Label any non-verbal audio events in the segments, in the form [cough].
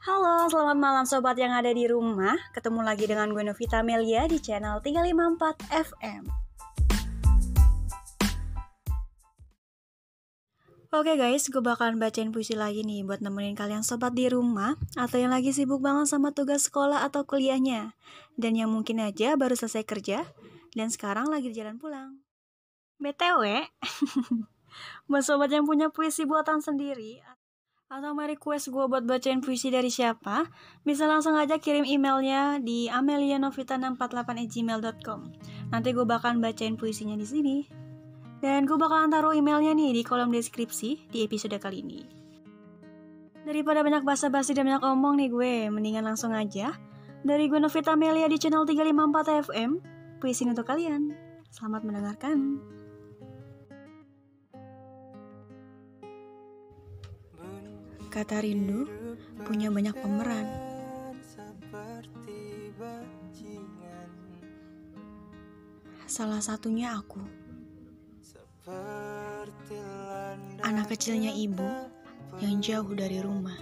Halo, selamat malam sobat yang ada di rumah. Ketemu lagi dengan gue Novita Melia di channel 354 FM. Oke guys, gue bakalan bacain puisi lagi nih buat nemenin kalian sobat di rumah atau yang lagi sibuk banget sama tugas sekolah atau kuliahnya. Dan yang mungkin aja baru selesai kerja dan sekarang lagi di jalan pulang. BTW, [laughs] buat sobat yang punya puisi buatan sendiri atau mau request gue buat bacain puisi dari siapa, bisa langsung aja kirim emailnya di amelianovita648gmail.com. Nanti gue bakalan bacain puisinya di sini. Dan gue bakalan taruh emailnya nih di kolom deskripsi di episode kali ini. Daripada banyak basa-basi dan banyak omong nih gue, mendingan langsung aja. Dari gue Novita Melia di channel 354 FM, puisi untuk kalian. Selamat mendengarkan. Kata rindu punya banyak pemeran. Salah satunya aku. Anak kecilnya ibu yang jauh dari rumah.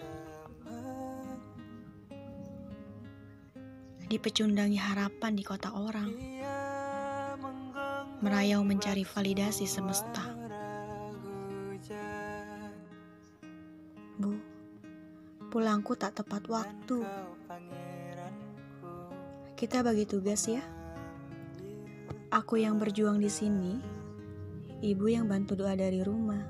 Dipecundangi harapan di kota orang. Merayau mencari validasi semesta. Bu, pulangku tak tepat waktu. Kita bagi tugas ya. Aku yang berjuang di sini, ibu yang bantu doa dari rumah.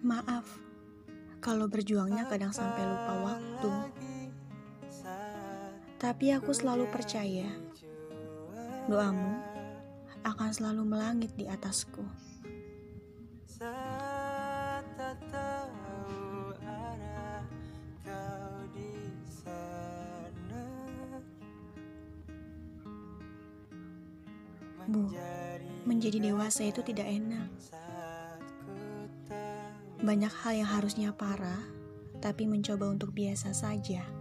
Maaf kalau berjuangnya kadang sampai lupa waktu. Tapi aku selalu percaya doamu akan selalu melangit di atasku. Bu, menjadi dewasa itu tidak enak. Banyak hal yang harusnya parah, tapi mencoba untuk biasa saja.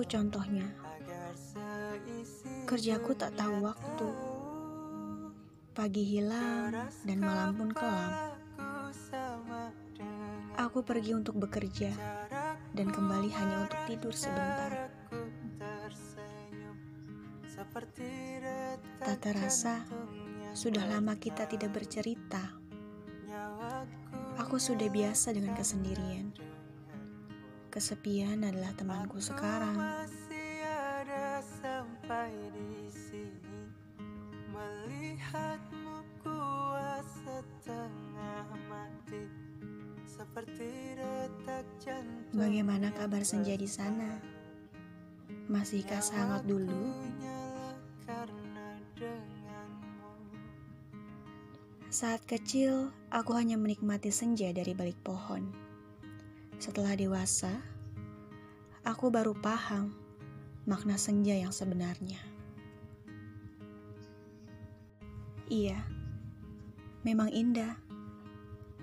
Aku contohnya. Kerjaku tak tahu waktu. Pagi hilang dan malam pun kelam. Aku pergi untuk bekerja dan kembali hanya untuk tidur sebentar. Tak terasa, sudah lama kita tidak bercerita. Aku sudah biasa dengan kesendirian. Kesepian adalah temanku sekarang. Bagaimana kabar senja di sana? Masihkah sangat dulu? Saat kecil, aku hanya menikmati senja dari balik pohon. Setelah dewasa, aku baru paham makna senja yang sebenarnya. Iya, memang indah,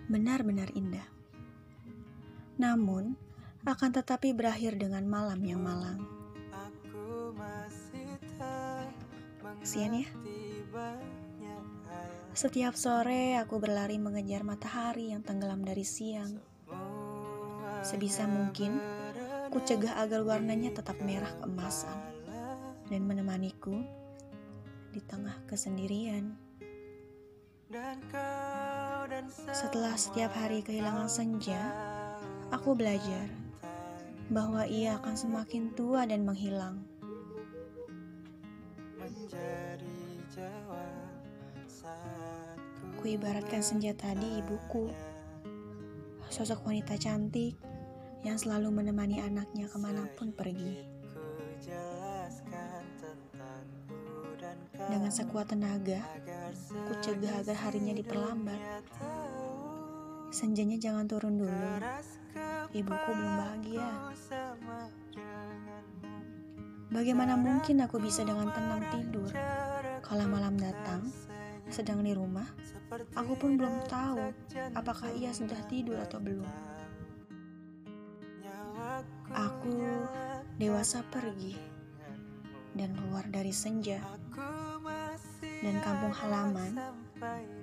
benar-benar indah. Namun, akan tetapi berakhir dengan malam yang malang. Kesian ya. Setiap sore aku berlari mengejar matahari yang tenggelam dari siang. Sebisa mungkin, ku cegah agar warnanya tetap merah keemasan dan menemaniku di tengah kesendirian. Setelah setiap hari kehilangan senja, aku belajar bahwa ia akan semakin tua dan menghilang. Kuibaratkan senja tadi ibuku, sosok wanita cantik yang selalu menemani anaknya ke mana pun pergi. Dengan sekuat tenaga, ku cegah agar harinya diperlambat. Senjanya jangan turun dulu, ibuku belum bahagia. Bagaimana mungkin aku bisa dengan tenang tidur kalau malam datang sedang di rumah, aku pun belum tahu apakah ia sudah tidur atau belum. Dewasa pergi dan keluar dari senja dan kampung halaman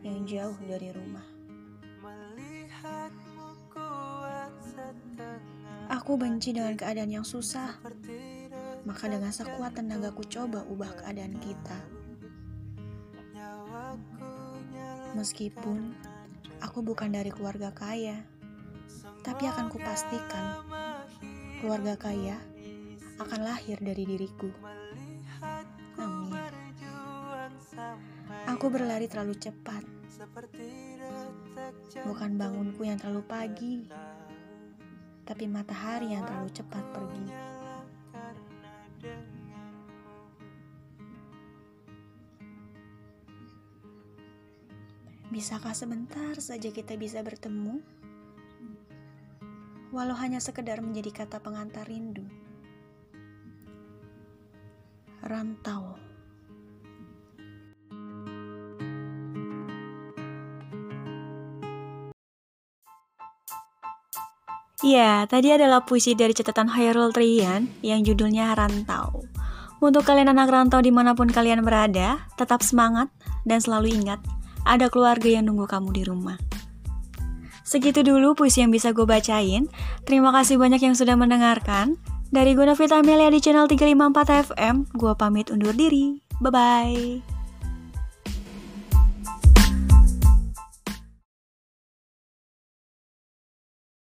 yang jauh dari rumah. Aku benci dengan keadaan yang susah, maka dengan sekuat tenaga ku coba ubah keadaan kita. Meskipun aku bukan dari keluarga kaya, tapi akan kupastikan keluarga kaya akan lahir dari diriku. Amin. Aku berlari terlalu cepat. Bukan bangunku yang terlalu pagi, tapi matahari yang terlalu cepat pergi. Bisakah sebentar saja kita bisa bertemu? Walau hanya sekedar menjadi kata pengantar rindu. Rantau. Ya, tadi adalah puisi dari catatan Hairul Trian yang judulnya Rantau. Untuk kalian anak rantau di mana pun kalian berada, tetap semangat dan selalu ingat ada keluarga yang nunggu kamu di rumah. Segitu dulu puisi yang bisa gue bacain. Terima kasih banyak yang sudah mendengarkan. Dari Guna Amelia di channel 354 FM, gue pamit undur diri. Bye-bye.